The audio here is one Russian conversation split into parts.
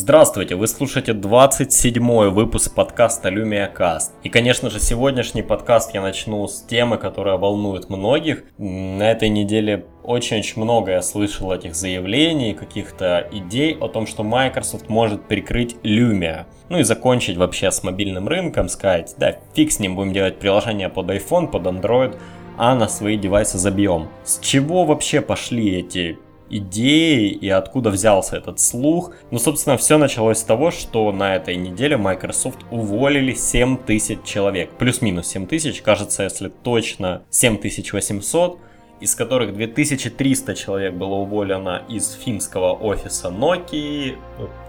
Здравствуйте, вы слушаете 27 выпуск подкаста Lumia Cast. И, конечно же, сегодняшний подкаст я начну с темы, которая волнует многих. На этой неделе очень-очень много я слышал этих заявлений, каких-то идей о том, что Microsoft может прикрыть Lumia. Ну и закончить вообще с мобильным рынком, сказать, да, фиг с ним, будем делать приложение под iPhone, под Android, а на свои девайсы забьем. С чего вообще пошли эти идеи и откуда взялся этот слух. Ну, собственно, все началось с того, что на этой неделе Microsoft уволили 7 тысяч человек. Плюс-минус 7 тысяч, кажется, если точно 7800 из которых 2300 человек было уволено из финского офиса Nokia,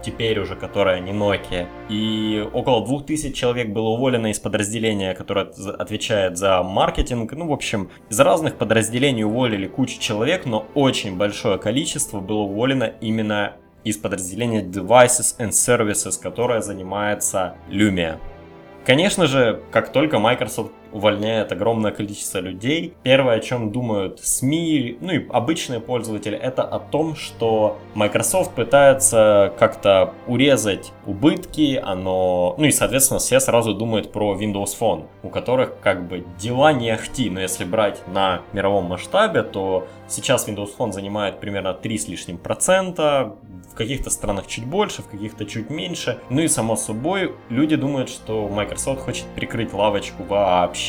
теперь уже которая не Nokia, и около 2000 человек было уволено из подразделения, которое отвечает за маркетинг. Ну, в общем, из разных подразделений уволили кучу человек, но очень большое количество было уволено именно из подразделения Devices and Services, которое занимается Lumia. Конечно же, как только Microsoft увольняет огромное количество людей, первое, о чем думают СМИ, ну и обычные пользователи, это о том, что Microsoft пытается как-то урезать убытки, оно, ну и, соответственно, все сразу думают про Windows Phone, у которых как бы дела не ахти, но если брать на мировом масштабе, то сейчас Windows Phone занимает примерно 3 с лишним процента, в каких-то странах чуть больше, в каких-то чуть меньше. Ну и само собой, люди думают, что Microsoft хочет прикрыть лавочку вообще.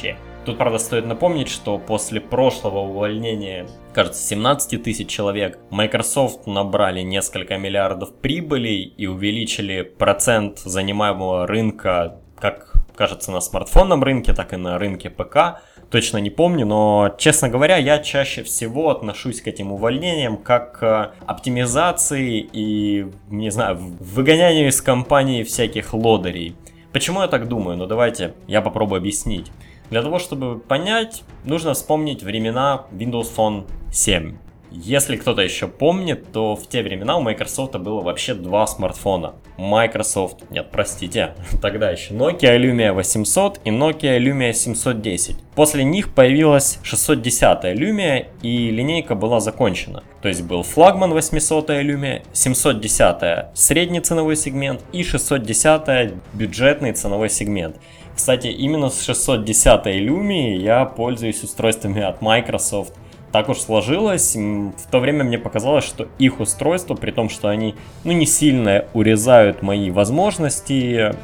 Тут, правда, стоит напомнить, что после прошлого увольнения, кажется, 17 тысяч человек, Microsoft набрали несколько миллиардов прибылей и увеличили процент занимаемого рынка, как кажется, на смартфонном рынке, так и на рынке ПК точно не помню, но, честно говоря, я чаще всего отношусь к этим увольнениям как к оптимизации и, не знаю, выгонянию из компании всяких лодырей. Почему я так думаю? Ну давайте я попробую объяснить. Для того, чтобы понять, нужно вспомнить времена Windows Phone 7. Если кто-то еще помнит, то в те времена у Microsoft было вообще два смартфона. Microsoft, нет, простите, тогда еще Nokia Lumia 800 и Nokia Lumia 710. После них появилась 610 Lumia и линейка была закончена. То есть был флагман 800 Lumia, 710 средний ценовой сегмент и 610 бюджетный ценовой сегмент. Кстати, именно с 610 Lumia я пользуюсь устройствами от Microsoft так уж сложилось. В то время мне показалось, что их устройства, при том, что они ну, не сильно урезают мои возможности,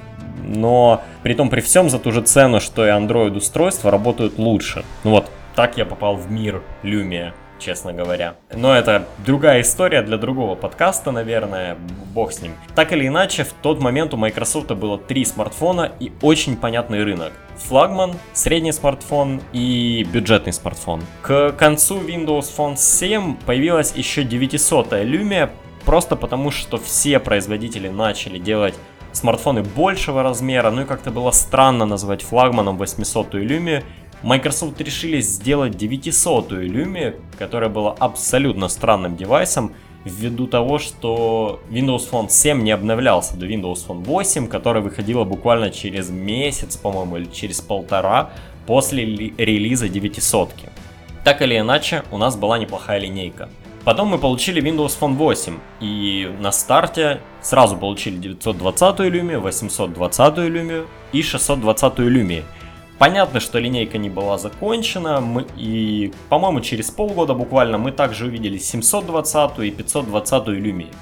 но при том при всем за ту же цену, что и Android устройства, работают лучше. Ну вот, так я попал в мир Lumia честно говоря. Но это другая история для другого подкаста, наверное, бог с ним. Так или иначе, в тот момент у Microsoft было три смартфона и очень понятный рынок. Флагман, средний смартфон и бюджетный смартфон. К концу Windows Phone 7 появилась еще 900 Lumia, просто потому что все производители начали делать смартфоны большего размера, ну и как-то было странно назвать флагманом 800 Lumia, Microsoft решили сделать 900-ю Lumia, которая была абсолютно странным девайсом, ввиду того, что Windows Phone 7 не обновлялся до Windows Phone 8, которая выходила буквально через месяц, по-моему, или через полтора после релиза 900 -ки. Так или иначе, у нас была неплохая линейка. Потом мы получили Windows Phone 8, и на старте сразу получили 920 Lumia, 820 Lumia и 620 Lumia. Понятно, что линейка не была закончена, мы, и, по-моему, через полгода буквально мы также увидели 720 и 520 Lumia.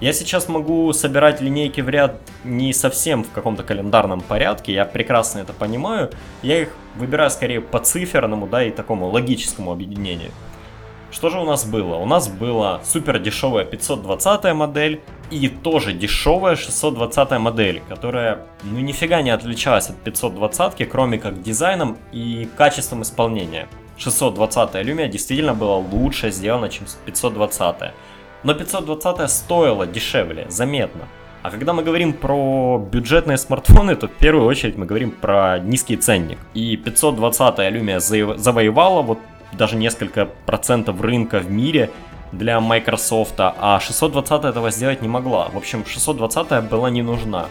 Я сейчас могу собирать линейки в ряд не совсем в каком-то календарном порядке, я прекрасно это понимаю. Я их выбираю скорее по циферному, да, и такому логическому объединению. Что же у нас было? У нас была супер дешевая 520 модель и тоже дешевая 620 модель, которая ну нифига не отличалась от 520, кроме как дизайном и качеством исполнения. 620 Lumia действительно была лучше сделана, чем 520. Но 520 стоила дешевле, заметно. А когда мы говорим про бюджетные смартфоны, то в первую очередь мы говорим про низкий ценник. И 520 Lumia завоевала вот даже несколько процентов рынка в мире для Microsoft, а 620 этого сделать не могла. В общем, 620 была не нужна.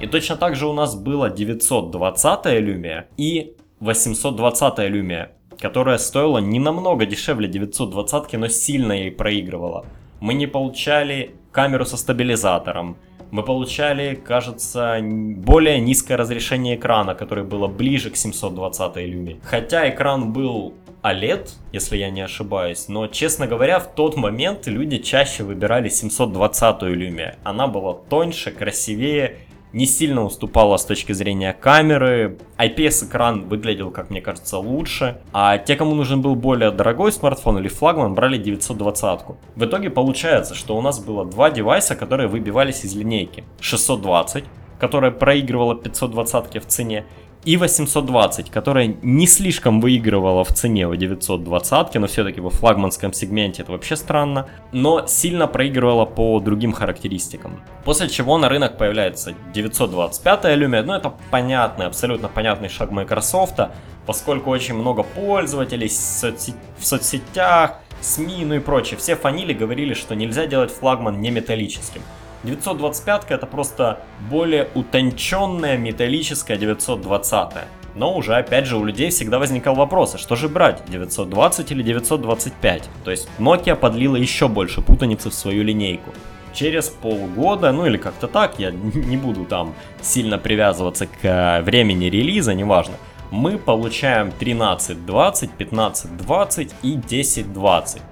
И точно так же у нас было 920 Lumia и 820 Lumia, которая стоила не намного дешевле 920, но сильно ей проигрывала. Мы не получали камеру со стабилизатором, Мы получали, кажется, более низкое разрешение экрана, которое было ближе к 720 люме. Хотя экран был OLED, если я не ошибаюсь, но, честно говоря, в тот момент люди чаще выбирали 720 люме. Она была тоньше, красивее не сильно уступала с точки зрения камеры. IPS-экран выглядел, как мне кажется, лучше. А те, кому нужен был более дорогой смартфон или флагман, брали 920-ку. В итоге получается, что у нас было два девайса, которые выбивались из линейки. 620, которая проигрывала 520 в цене, и 820, которая не слишком выигрывала в цене у 920, но все-таки во флагманском сегменте это вообще странно, но сильно проигрывала по другим характеристикам. После чего на рынок появляется 925 Lumia, ну это понятный, абсолютно понятный шаг Microsoft, поскольку очень много пользователей в, соцсетях, СМИ, ну и прочее, все фанили, говорили, что нельзя делать флагман не металлическим. 925 это просто более утонченная металлическая 920. Но уже опять же у людей всегда возникал вопрос, а что же брать, 920 или 925? То есть Nokia подлила еще больше путаницы в свою линейку. Через полгода, ну или как-то так, я не буду там сильно привязываться к э, времени релиза, неважно, мы получаем 1320, 1520 и 1020.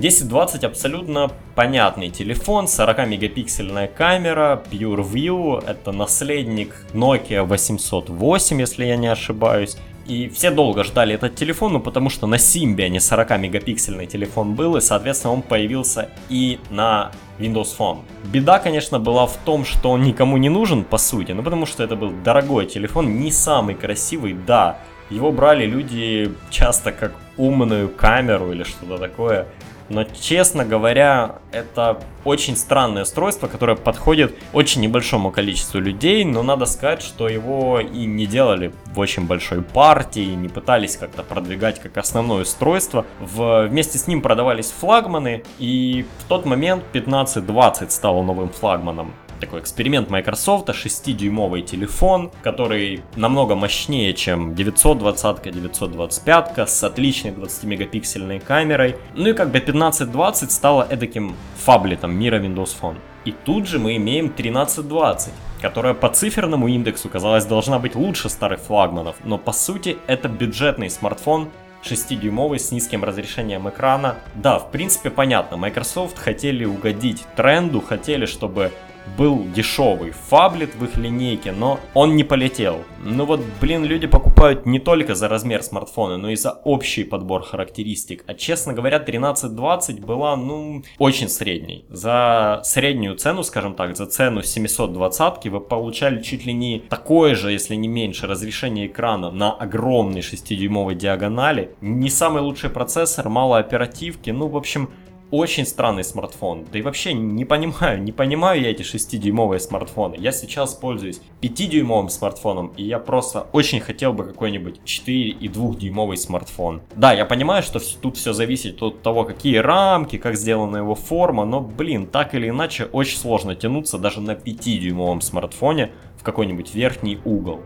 1020 абсолютно понятный телефон, 40-мегапиксельная камера, PureView, это наследник Nokia 808, если я не ошибаюсь. И все долго ждали этот телефон, ну потому что на Symbian 40-мегапиксельный телефон был, и соответственно он появился и на Windows Phone. Беда, конечно, была в том, что он никому не нужен, по сути, ну потому что это был дорогой телефон, не самый красивый, да. Его брали люди часто как умную камеру или что-то такое. Но, честно говоря, это очень странное устройство, которое подходит очень небольшому количеству людей, но надо сказать, что его и не делали в очень большой партии, не пытались как-то продвигать как основное устройство. В... Вместе с ним продавались флагманы, и в тот момент 1520 стал новым флагманом такой эксперимент Microsoft, 6-дюймовый телефон, который намного мощнее, чем 920 925 с отличной 20-мегапиксельной камерой. Ну и как бы 1520 стало эдаким фаблетом мира Windows Phone. И тут же мы имеем 1320, которая по циферному индексу, казалось, должна быть лучше старых флагманов, но по сути это бюджетный смартфон 6-дюймовый с низким разрешением экрана. Да, в принципе понятно, Microsoft хотели угодить тренду, хотели, чтобы был дешевый фаблет в их линейке, но он не полетел. Ну вот, блин, люди покупают не только за размер смартфона, но и за общий подбор характеристик. А честно говоря, 1320 была, ну, очень средней. За среднюю цену, скажем так, за цену 720 вы получали чуть ли не такое же, если не меньше, разрешение экрана на огромной 6-дюймовой диагонали. Не самый лучший процессор, мало оперативки, ну, в общем, очень странный смартфон. Да и вообще не понимаю, не понимаю я эти 6-дюймовые смартфоны. Я сейчас пользуюсь 5-дюймовым смартфоном, и я просто очень хотел бы какой-нибудь 4 и 2-дюймовый смартфон. Да, я понимаю, что тут все зависит от того, какие рамки, как сделана его форма, но, блин, так или иначе, очень сложно тянуться даже на 5-дюймовом смартфоне в какой-нибудь верхний угол.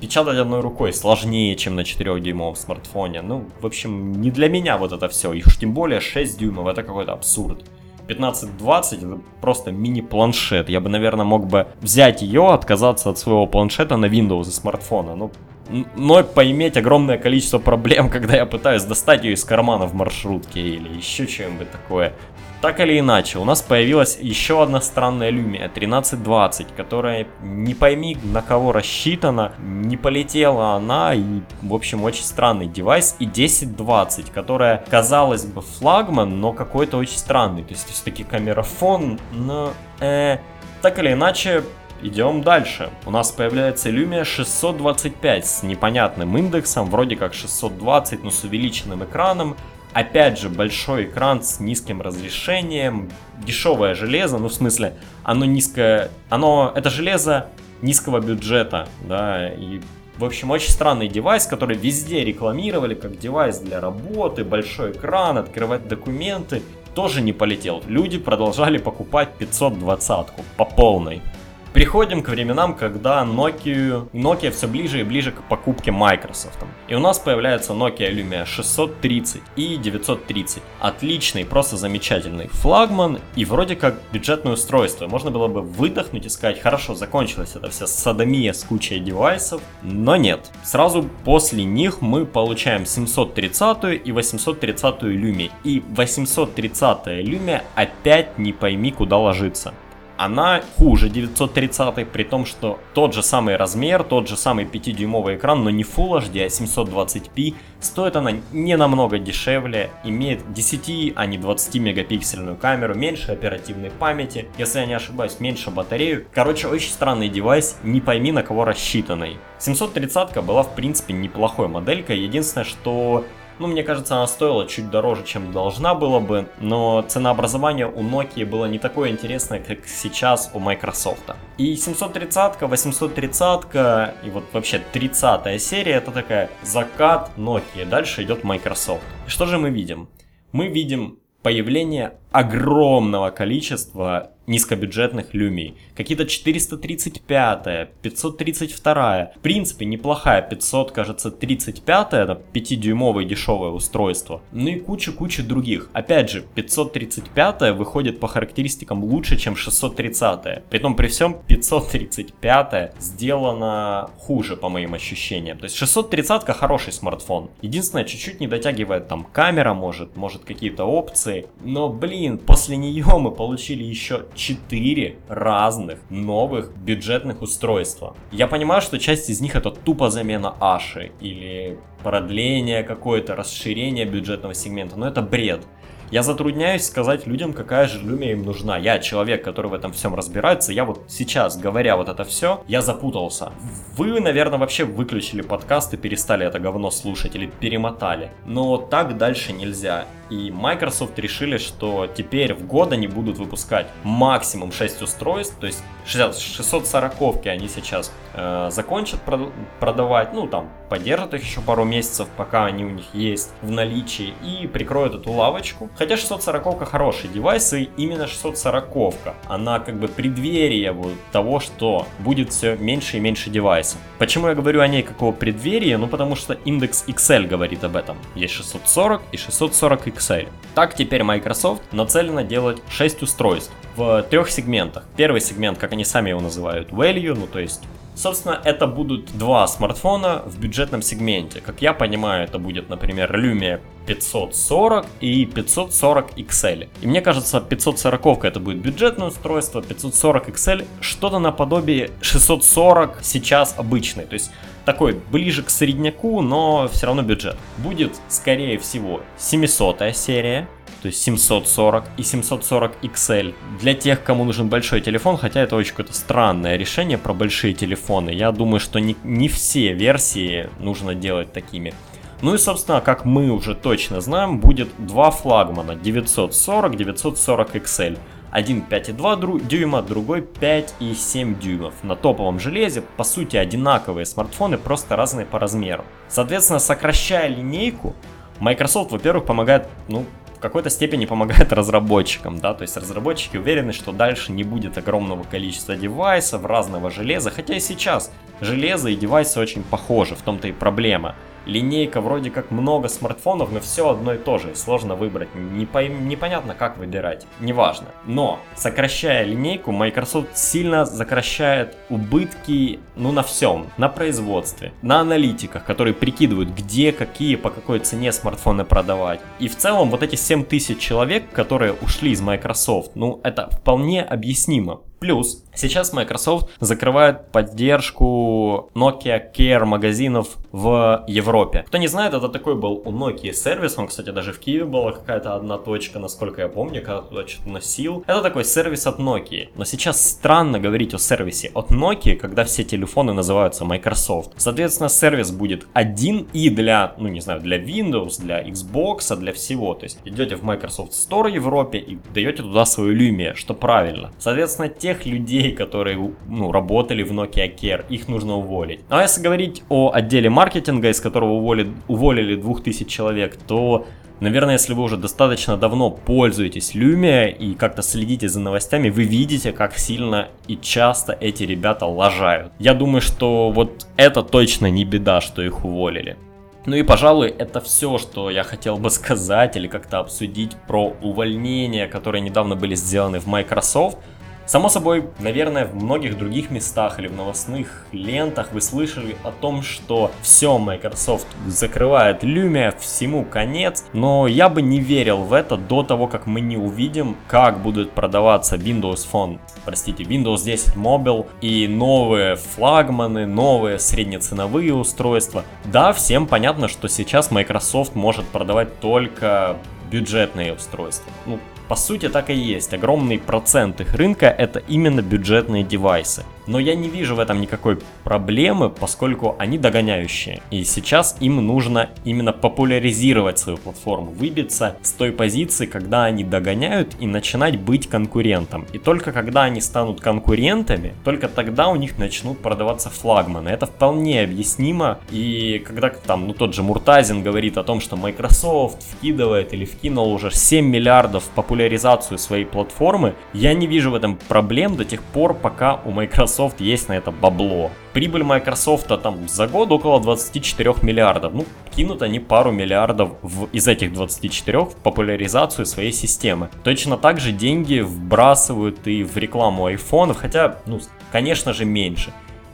Печатать одной рукой сложнее, чем на 4-дюймовом смартфоне. Ну, в общем, не для меня вот это все. И уж тем более 6 дюймов, это какой-то абсурд. 15-20 это просто мини-планшет. Я бы, наверное, мог бы взять ее, отказаться от своего планшета на Windows и смартфона. Ну, но поиметь огромное количество проблем, когда я пытаюсь достать ее из кармана в маршрутке или еще чем-нибудь такое. Так или иначе, у нас появилась еще одна странная Lumia 1320, которая не пойми на кого рассчитана, не полетела она и, в общем, очень странный девайс. И 1020, которая, казалось бы, флагман, но какой-то очень странный. То есть, все-таки камерафон, но... Э, так или иначе, Идем дальше. У нас появляется Lumia 625 с непонятным индексом, вроде как 620, но с увеличенным экраном. Опять же, большой экран с низким разрешением, дешевое железо, ну в смысле, оно низкое, оно, это железо низкого бюджета, да, и в общем, очень странный девайс, который везде рекламировали как девайс для работы, большой экран, открывать документы, тоже не полетел. Люди продолжали покупать 520 по полной. Приходим к временам, когда Nokia, Nokia все ближе и ближе к покупке Microsoft. И у нас появляется Nokia Lumia 630 и 930. Отличный, просто замечательный флагман и вроде как бюджетное устройство. Можно было бы выдохнуть и сказать, хорошо, закончилась эта вся садомия с кучей девайсов, но нет. Сразу после них мы получаем 730 и 830 Lumia. И 830 Lumia опять не пойми куда ложится она хуже 930, при том, что тот же самый размер, тот же самый 5-дюймовый экран, но не Full HD, а 720p. Стоит она не намного дешевле, имеет 10, а не 20 мегапиксельную камеру, меньше оперативной памяти, если я не ошибаюсь, меньше батарею. Короче, очень странный девайс, не пойми на кого рассчитанный. 730 была в принципе неплохой моделькой, единственное, что ну, мне кажется, она стоила чуть дороже, чем должна была бы, но ценообразование у Nokia было не такое интересное, как сейчас у Microsoft. И 730, 830 и вот вообще 30 серия это такая закат Nokia, дальше идет Microsoft. И что же мы видим? Мы видим появление огромного количества низкобюджетных люмий. Какие-то 435, 532. В принципе, неплохая 500, кажется, 35, это 5-дюймовое дешевое устройство. Ну и куча-куча других. Опять же, 535 выходит по характеристикам лучше, чем 630. Притом при всем 535 сделано хуже, по моим ощущениям. То есть 630 хороший смартфон. Единственное, чуть-чуть не дотягивает там камера, может, может какие-то опции. Но, блин, после нее мы получили еще 4 разных новых бюджетных устройства. Я понимаю, что часть из них это тупо замена Аши или продление какое-то, расширение бюджетного сегмента, но это бред. Я затрудняюсь сказать людям, какая же Lumia им нужна. Я человек, который в этом всем разбирается. Я вот сейчас, говоря вот это все, я запутался. Вы, наверное, вообще выключили подкаст и перестали это говно слушать или перемотали. Но так дальше нельзя. И Microsoft решили, что теперь в год они будут выпускать максимум 6 устройств, то есть 640 они сейчас э, закончат продавать, ну там поддержат их еще пару месяцев, пока они у них есть в наличии, и прикроют эту лавочку. Хотя 640 хороший девайс, и именно 640 она как бы преддверие вот того, что будет все меньше и меньше девайсов. Почему я говорю о ней какого преддверия? Ну потому что индекс Excel говорит об этом. Есть 640 и 640 Excel. Так теперь Microsoft нацелена делать 6 устройств в трех сегментах. Первый сегмент, как они сами его называют, value, ну то есть Собственно, это будут два смартфона в бюджетном сегменте. Как я понимаю, это будет, например, Lumia 540 и 540 XL. И мне кажется, 540 это будет бюджетное устройство, 540 XL что-то наподобие 640 сейчас обычный. То есть такой ближе к средняку, но все равно бюджет. Будет, скорее всего, 700 серия, то есть 740 и 740 XL. Для тех, кому нужен большой телефон, хотя это очень какое-то странное решение про большие телефоны. Я думаю, что не, не все версии нужно делать такими. Ну и, собственно, как мы уже точно знаем, будет два флагмана 940, 940 XL. Один 5,2 дюйма, другой 5,7 дюймов. На топовом железе, по сути, одинаковые смартфоны, просто разные по размеру. Соответственно, сокращая линейку, Microsoft, во-первых, помогает, ну, в какой-то степени помогает разработчикам, да, то есть разработчики уверены, что дальше не будет огромного количества девайсов, разного железа, хотя и сейчас железо и девайсы очень похожи, в том-то и проблема линейка вроде как много смартфонов, но все одно и то же, сложно выбрать, не по... непонятно как выбирать, неважно. Но, сокращая линейку, Microsoft сильно сокращает убытки, ну, на всем, на производстве, на аналитиках, которые прикидывают, где, какие, по какой цене смартфоны продавать. И в целом вот эти 7000 человек, которые ушли из Microsoft, ну, это вполне объяснимо. Плюс, сейчас Microsoft закрывает поддержку Nokia Care магазинов в Европе. Кто не знает, это такой был у Nokia сервис, он, кстати, даже в Киеве была какая-то одна точка, насколько я помню, когда туда что-то носил. Это такой сервис от Nokia. Но сейчас странно говорить о сервисе от Nokia, когда все телефоны называются Microsoft. Соответственно, сервис будет один и для, ну не знаю, для Windows, для Xbox, для всего. То есть идете в Microsoft Store в Европе и даете туда свою Lumia, что правильно. Соответственно, те тех людей, которые ну, работали в Nokia Care, их нужно уволить. А если говорить о отделе маркетинга, из которого уволили, уволили 2000 человек, то Наверное, если вы уже достаточно давно пользуетесь Lumia и как-то следите за новостями, вы видите, как сильно и часто эти ребята лажают. Я думаю, что вот это точно не беда, что их уволили. Ну и, пожалуй, это все, что я хотел бы сказать или как-то обсудить про увольнения, которые недавно были сделаны в Microsoft. Само собой, наверное, в многих других местах или в новостных лентах вы слышали о том, что все, Microsoft закрывает Lumia, всему конец, но я бы не верил в это до того, как мы не увидим, как будут продаваться Windows Phone, простите, Windows 10 Mobile и новые флагманы, новые среднеценовые устройства. Да, всем понятно, что сейчас Microsoft может продавать только бюджетные устройства. Ну, по сути так и есть. Огромный процент их рынка это именно бюджетные девайсы. Но я не вижу в этом никакой проблемы, поскольку они догоняющие. И сейчас им нужно именно популяризировать свою платформу, выбиться с той позиции, когда они догоняют и начинать быть конкурентом. И только когда они станут конкурентами, только тогда у них начнут продаваться флагманы. Это вполне объяснимо. И когда там, ну тот же Муртазин говорит о том, что Microsoft вкидывает или вкинул уже 7 миллиардов в популяризацию своей платформы, я не вижу в этом проблем до тех пор, пока у Microsoft Microsoft есть на это бабло. Прибыль Microsoft там за год около 24 миллиардов. Ну, кинут они пару миллиардов в, из этих 24 в популяризацию своей системы. Точно так же деньги вбрасывают и в рекламу айфонов, хотя, ну, конечно же, меньше.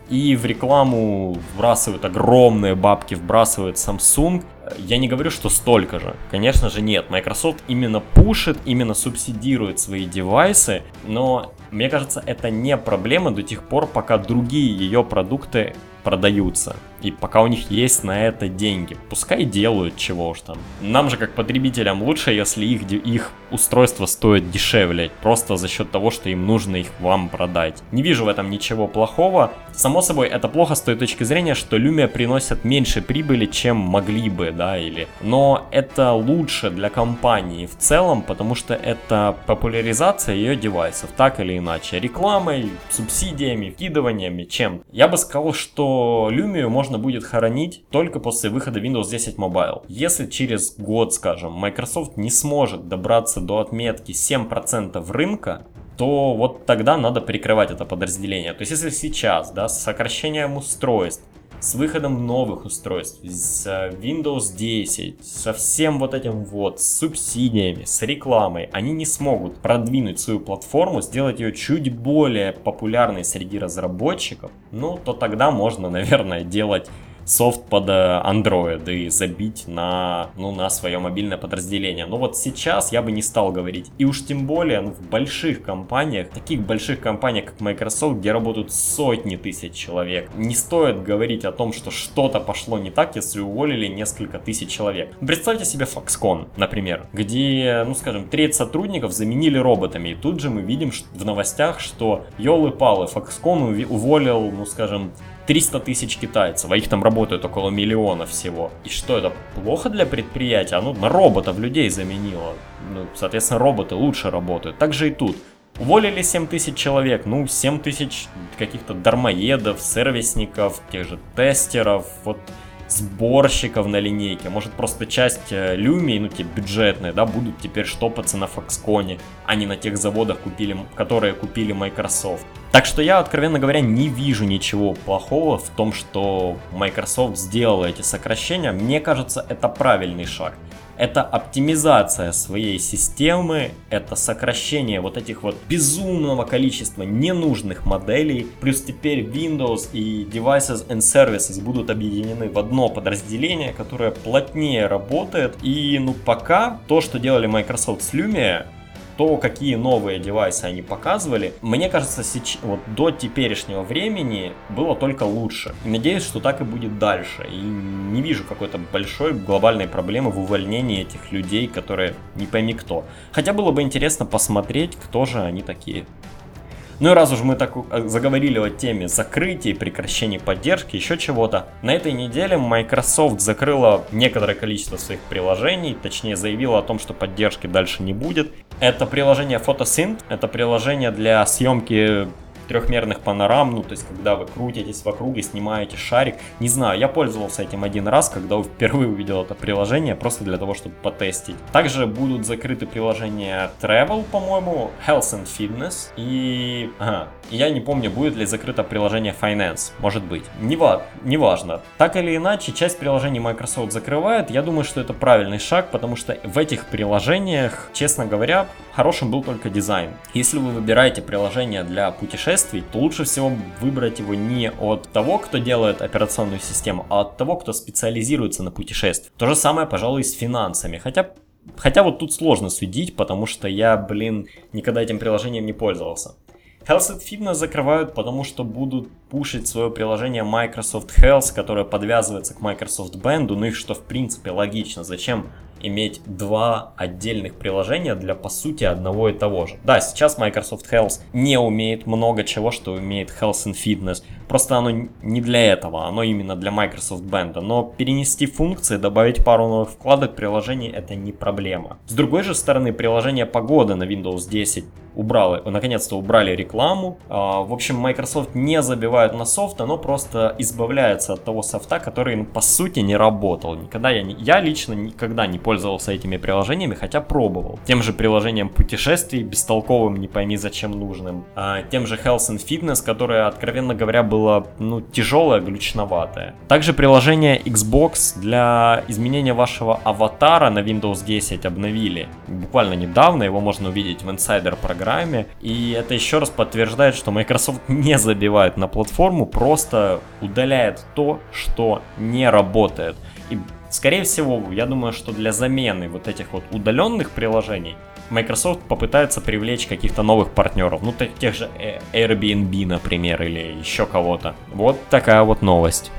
И в рекламу вбрасывают огромные бабки, вбрасывают Samsung. Я не говорю, что столько же. Конечно же нет. Microsoft именно пушит, именно субсидирует свои девайсы, но мне кажется, это не проблема до тех пор, пока другие ее продукты продаются. И пока у них есть на это деньги. Пускай делают чего уж там. Нам же как потребителям лучше, если их, их устройство стоит дешевле. Просто за счет того, что им нужно их вам продать. Не вижу в этом ничего плохого. Само собой, это плохо с той точки зрения, что Lumia приносят меньше прибыли, чем могли бы, да, или... Но это лучше для компании в целом, потому что это популяризация ее девайсов, так или иначе. Рекламой, субсидиями, вкидываниями, чем. Я бы сказал, что Lumia можно можно будет хоронить только после выхода Windows 10 Mobile. Если через год, скажем, Microsoft не сможет добраться до отметки 7% рынка, то вот тогда надо прикрывать это подразделение. То есть если сейчас, да, с сокращением устройств, с выходом новых устройств, с э, Windows 10, со всем вот этим вот, с субсидиями, с рекламой, они не смогут продвинуть свою платформу, сделать ее чуть более популярной среди разработчиков, ну, то тогда можно, наверное, делать софт под э, Android и забить на, ну, на свое мобильное подразделение. Но вот сейчас я бы не стал говорить. И уж тем более ну, в больших компаниях, таких больших компаниях, как Microsoft, где работают сотни тысяч человек, не стоит говорить о том, что что-то пошло не так, если уволили несколько тысяч человек. Представьте себе Foxconn, например, где, ну скажем, треть сотрудников заменили роботами. И тут же мы видим в новостях, что елы-палы, Foxconn уволил, ну скажем, 300 тысяч китайцев, а их там работает около миллиона всего. И что это плохо для предприятия? Ну, на роботов людей заменило. Ну, соответственно, роботы лучше работают. Так же и тут. Уволили 7 тысяч человек, ну 7 тысяч каких-то дармоедов, сервисников, тех же тестеров, вот сборщиков на линейке. Может просто часть э, люмий, ну те бюджетные, да, будут теперь штопаться на Foxconn, а не на тех заводах, купили, которые купили Microsoft. Так что я, откровенно говоря, не вижу ничего плохого в том, что Microsoft сделала эти сокращения. Мне кажется, это правильный шаг. Это оптимизация своей системы, это сокращение вот этих вот безумного количества ненужных моделей, плюс теперь Windows и Devices and Services будут объединены в одно подразделение, которое плотнее работает. И ну пока то, что делали Microsoft с Lumia, то, какие новые девайсы они показывали, мне кажется, сейчас, вот до теперешнего времени было только лучше. И надеюсь, что так и будет дальше. И не вижу какой-то большой глобальной проблемы в увольнении этих людей, которые не пойми кто. Хотя было бы интересно посмотреть, кто же они такие. Ну и раз уж мы так э, заговорили о теме закрытия, прекращения поддержки, еще чего-то, на этой неделе Microsoft закрыла некоторое количество своих приложений, точнее заявила о том, что поддержки дальше не будет. Это приложение PhotoSynth, это приложение для съемки трехмерных панорам, ну, то есть, когда вы крутитесь вокруг и снимаете шарик. Не знаю, я пользовался этим один раз, когда впервые увидел это приложение, просто для того, чтобы потестить. Также будут закрыты приложения Travel, по-моему, Health and Fitness и... Ага, я не помню, будет ли закрыто приложение Finance, может быть. Не, ва не важно. Так или иначе, часть приложений Microsoft закрывает. Я думаю, что это правильный шаг, потому что в этих приложениях, честно говоря, хорошим был только дизайн. Если вы выбираете приложение для путешествий, то лучше всего выбрать его не от того, кто делает операционную систему, а от того, кто специализируется на путешествиях. То же самое, пожалуй, с финансами. Хотя Хотя вот тут сложно судить, потому что я, блин, никогда этим приложением не пользовался. Health and Fitness закрывают, потому что будут пушить свое приложение Microsoft Health, которое подвязывается к Microsoft Band, ну и что в принципе логично. Зачем иметь два отдельных приложения для, по сути, одного и того же. Да, сейчас Microsoft Health не умеет много чего, что умеет Health and Fitness. Просто оно не для этого, оно именно для Microsoft Band. Но перенести функции, добавить пару новых вкладок приложений это не проблема. С другой же стороны, приложение погоды на Windows 10 убрали, наконец-то убрали рекламу. А, в общем, Microsoft не забивает на софт, оно просто избавляется от того софта, который, ну, по сути, не работал. Никогда я, не, я лично никогда не пользовался этими приложениями, хотя пробовал. Тем же приложением путешествий, бестолковым, не пойми зачем нужным. А, тем же Health and Fitness, которое, откровенно говоря, было, ну, тяжелое, глючноватое. Также приложение Xbox для изменения вашего аватара на Windows 10 обновили. Буквально недавно его можно увидеть в Insider программе. И это еще раз подтверждает, что Microsoft не забивает на платформу, просто удаляет то, что не работает. И скорее всего, я думаю, что для замены вот этих вот удаленных приложений Microsoft попытается привлечь каких-то новых партнеров, ну тех же э, Airbnb, например, или еще кого-то. Вот такая вот новость.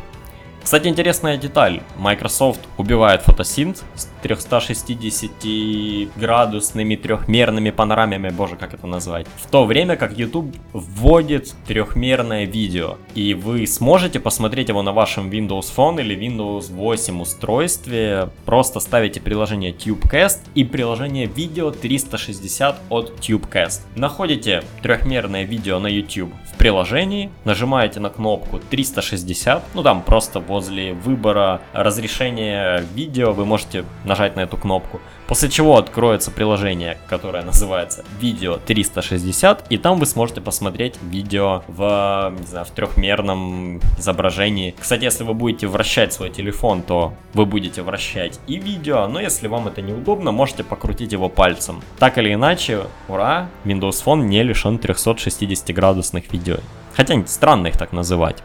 Кстати, интересная деталь. Microsoft убивает фотосинт 360-градусными трехмерными панорамами, боже, как это назвать. В то время как YouTube вводит трехмерное видео. И вы сможете посмотреть его на вашем Windows Phone или Windows 8 устройстве. Просто ставите приложение TubeCast и приложение видео 360 от TubeCast. Находите трехмерное видео на YouTube в приложении, нажимаете на кнопку 360, ну там просто возле выбора разрешения видео вы можете нажать на эту кнопку. После чего откроется приложение, которое называется Видео 360, и там вы сможете посмотреть видео в, не знаю, в трехмерном изображении. Кстати, если вы будете вращать свой телефон, то вы будете вращать и видео, но если вам это неудобно, можете покрутить его пальцем. Так или иначе, ура, Windows Phone не лишен 360 градусных видео. Хотя странно их так называть.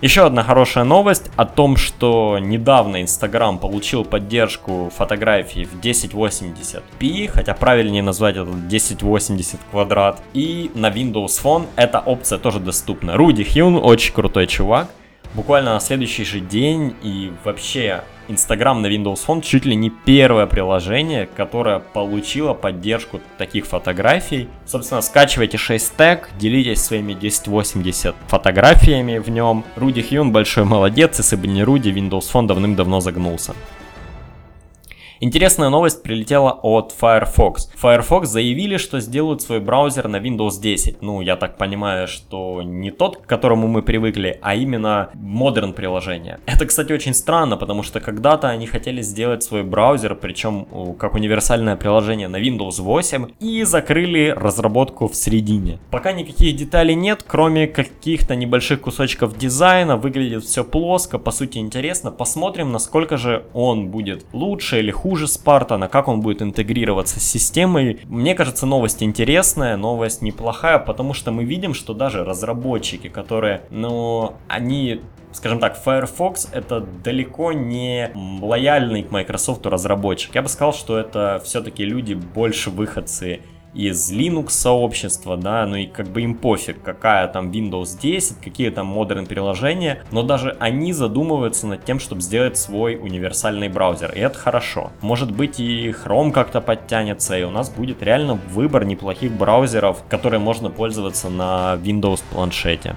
Еще одна хорошая новость о том, что недавно Instagram получил поддержку фотографий в 1080p, хотя правильнее назвать это 1080 квадрат. И на Windows Phone эта опция тоже доступна. Руди Хьюн очень крутой чувак. Буквально на следующий же день и вообще Instagram на Windows Phone чуть ли не первое приложение, которое получило поддержку таких фотографий. Собственно, скачивайте 6 тег, делитесь своими 1080 фотографиями в нем. Руди Хьюн большой молодец, если бы не Руди, Windows Phone давным-давно загнулся. Интересная новость прилетела от Firefox. Firefox заявили, что сделают свой браузер на Windows 10. Ну, я так понимаю, что не тот, к которому мы привыкли, а именно модерн приложение. Это, кстати, очень странно, потому что когда-то они хотели сделать свой браузер, причем как универсальное приложение на Windows 8, и закрыли разработку в середине. Пока никаких деталей нет, кроме каких-то небольших кусочков дизайна, выглядит все плоско, по сути интересно. Посмотрим, насколько же он будет лучше или хуже хуже Спартана, как он будет интегрироваться с системой. Мне кажется, новость интересная, новость неплохая, потому что мы видим, что даже разработчики, которые, ну, они скажем так, Firefox это далеко не лояльный к Microsoft разработчик. Я бы сказал, что это все-таки люди больше выходцы из Linux сообщества, да, ну и как бы им пофиг, какая там Windows 10, какие там модерн приложения, но даже они задумываются над тем, чтобы сделать свой универсальный браузер, и это хорошо. Может быть и Chrome как-то подтянется, и у нас будет реально выбор неплохих браузеров, которые можно пользоваться на Windows планшете.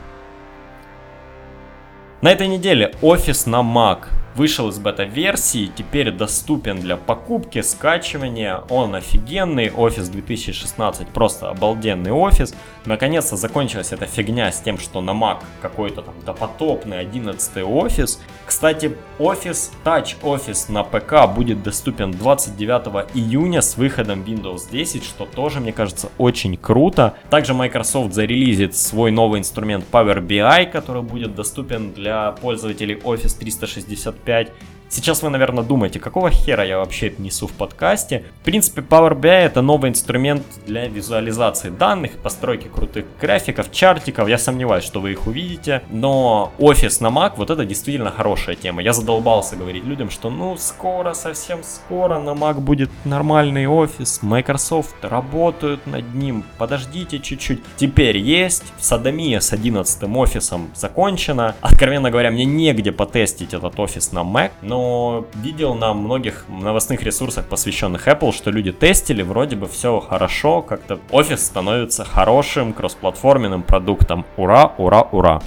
На этой неделе офис на Mac вышел из бета-версии, теперь доступен для покупки, скачивания. Он офигенный, офис 2016 просто обалденный офис. Наконец-то закончилась эта фигня с тем, что на Mac какой-то там допотопный 11 офис. Кстати, офис, Touch офис на ПК будет доступен 29 июня с выходом Windows 10, что тоже, мне кажется, очень круто. Также Microsoft зарелизит свой новый инструмент Power BI, который будет доступен для пользователей Office 365 5 Сейчас вы, наверное, думаете, какого хера я вообще несу в подкасте. В принципе, Power BI это новый инструмент для визуализации данных, постройки крутых графиков, чартиков. Я сомневаюсь, что вы их увидите. Но офис на Mac, вот это действительно хорошая тема. Я задолбался говорить людям, что ну скоро, совсем скоро на Mac будет нормальный офис. Microsoft работают над ним. Подождите чуть-чуть. Теперь есть. Садомия с 11 офисом закончена. Откровенно говоря, мне негде потестить этот офис на Mac. Но видел на многих новостных ресурсах, посвященных Apple, что люди тестили, вроде бы все хорошо, как-то офис становится хорошим кроссплатформенным продуктом. Ура, ура, ура!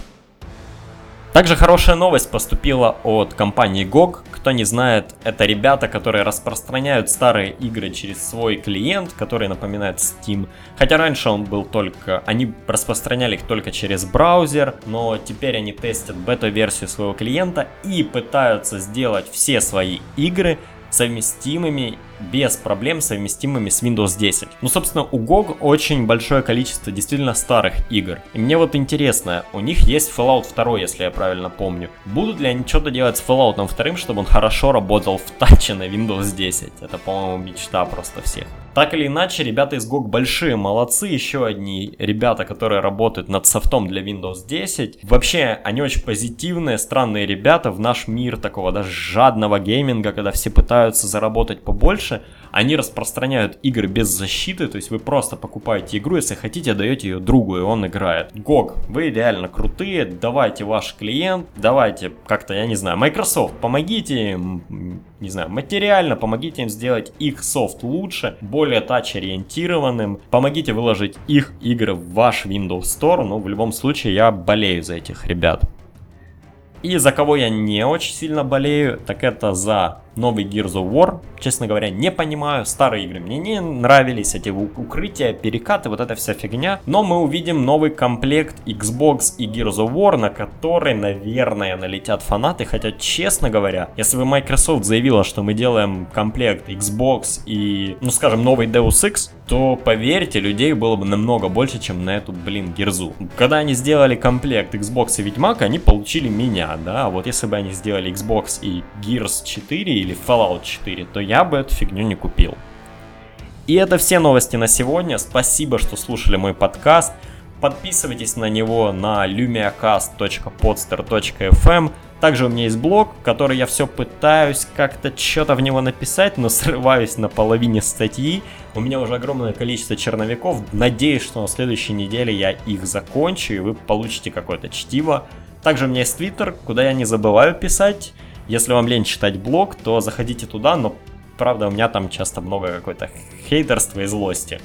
Также хорошая новость поступила от компании GOG. Кто не знает, это ребята, которые распространяют старые игры через свой клиент, который напоминает Steam. Хотя раньше он был только... Они распространяли их только через браузер, но теперь они тестят бета-версию своего клиента и пытаются сделать все свои игры совместимыми без проблем совместимыми с Windows 10. Ну, собственно, у GOG очень большое количество действительно старых игр. И мне вот интересно, у них есть Fallout 2, если я правильно помню. Будут ли они что-то делать с Fallout 2, чтобы он хорошо работал в таче на Windows 10? Это, по-моему, мечта просто всех. Так или иначе, ребята из GOG большие молодцы. Еще одни ребята, которые работают над софтом для Windows 10. Вообще, они очень позитивные, странные ребята в наш мир такого даже жадного гейминга, когда все пытаются заработать побольше дальше, они распространяют игры без защиты, то есть вы просто покупаете игру, если хотите, даете ее другу, и он играет. GOG, вы реально крутые, давайте ваш клиент, давайте как-то, я не знаю, Microsoft, помогите им, не знаю, материально, помогите им сделать их софт лучше, более тач-ориентированным, помогите выложить их игры в ваш Windows Store, но в любом случае я болею за этих ребят. И за кого я не очень сильно болею, так это за новый Gears of War. Честно говоря, не понимаю. Старые игры мне не нравились, эти укрытия, перекаты, вот эта вся фигня. Но мы увидим новый комплект Xbox и Gears of War, на который, наверное, налетят фанаты. Хотя, честно говоря, если бы Microsoft заявила, что мы делаем комплект Xbox и, ну скажем, новый Deus Ex, то, поверьте, людей было бы намного больше, чем на эту, блин, Гирзу. Когда они сделали комплект Xbox и Ведьмак, они получили меня, да, вот если бы они сделали Xbox и Gears 4 или Fallout 4, то я бы эту фигню не купил. И это все новости на сегодня. Спасибо, что слушали мой подкаст. Подписывайтесь на него на lumiacast.podster.fm. Также у меня есть блог, который я все пытаюсь как-то что-то в него написать, но срываюсь на половине статьи. У меня уже огромное количество черновиков. Надеюсь, что на следующей неделе я их закончу, и вы получите какое-то чтиво. Также у меня есть твиттер, куда я не забываю писать. Если вам лень читать блог, то заходите туда, но правда у меня там часто много какой-то хейтерства и злости.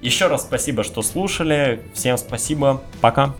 Еще раз спасибо, что слушали. Всем спасибо. Пока.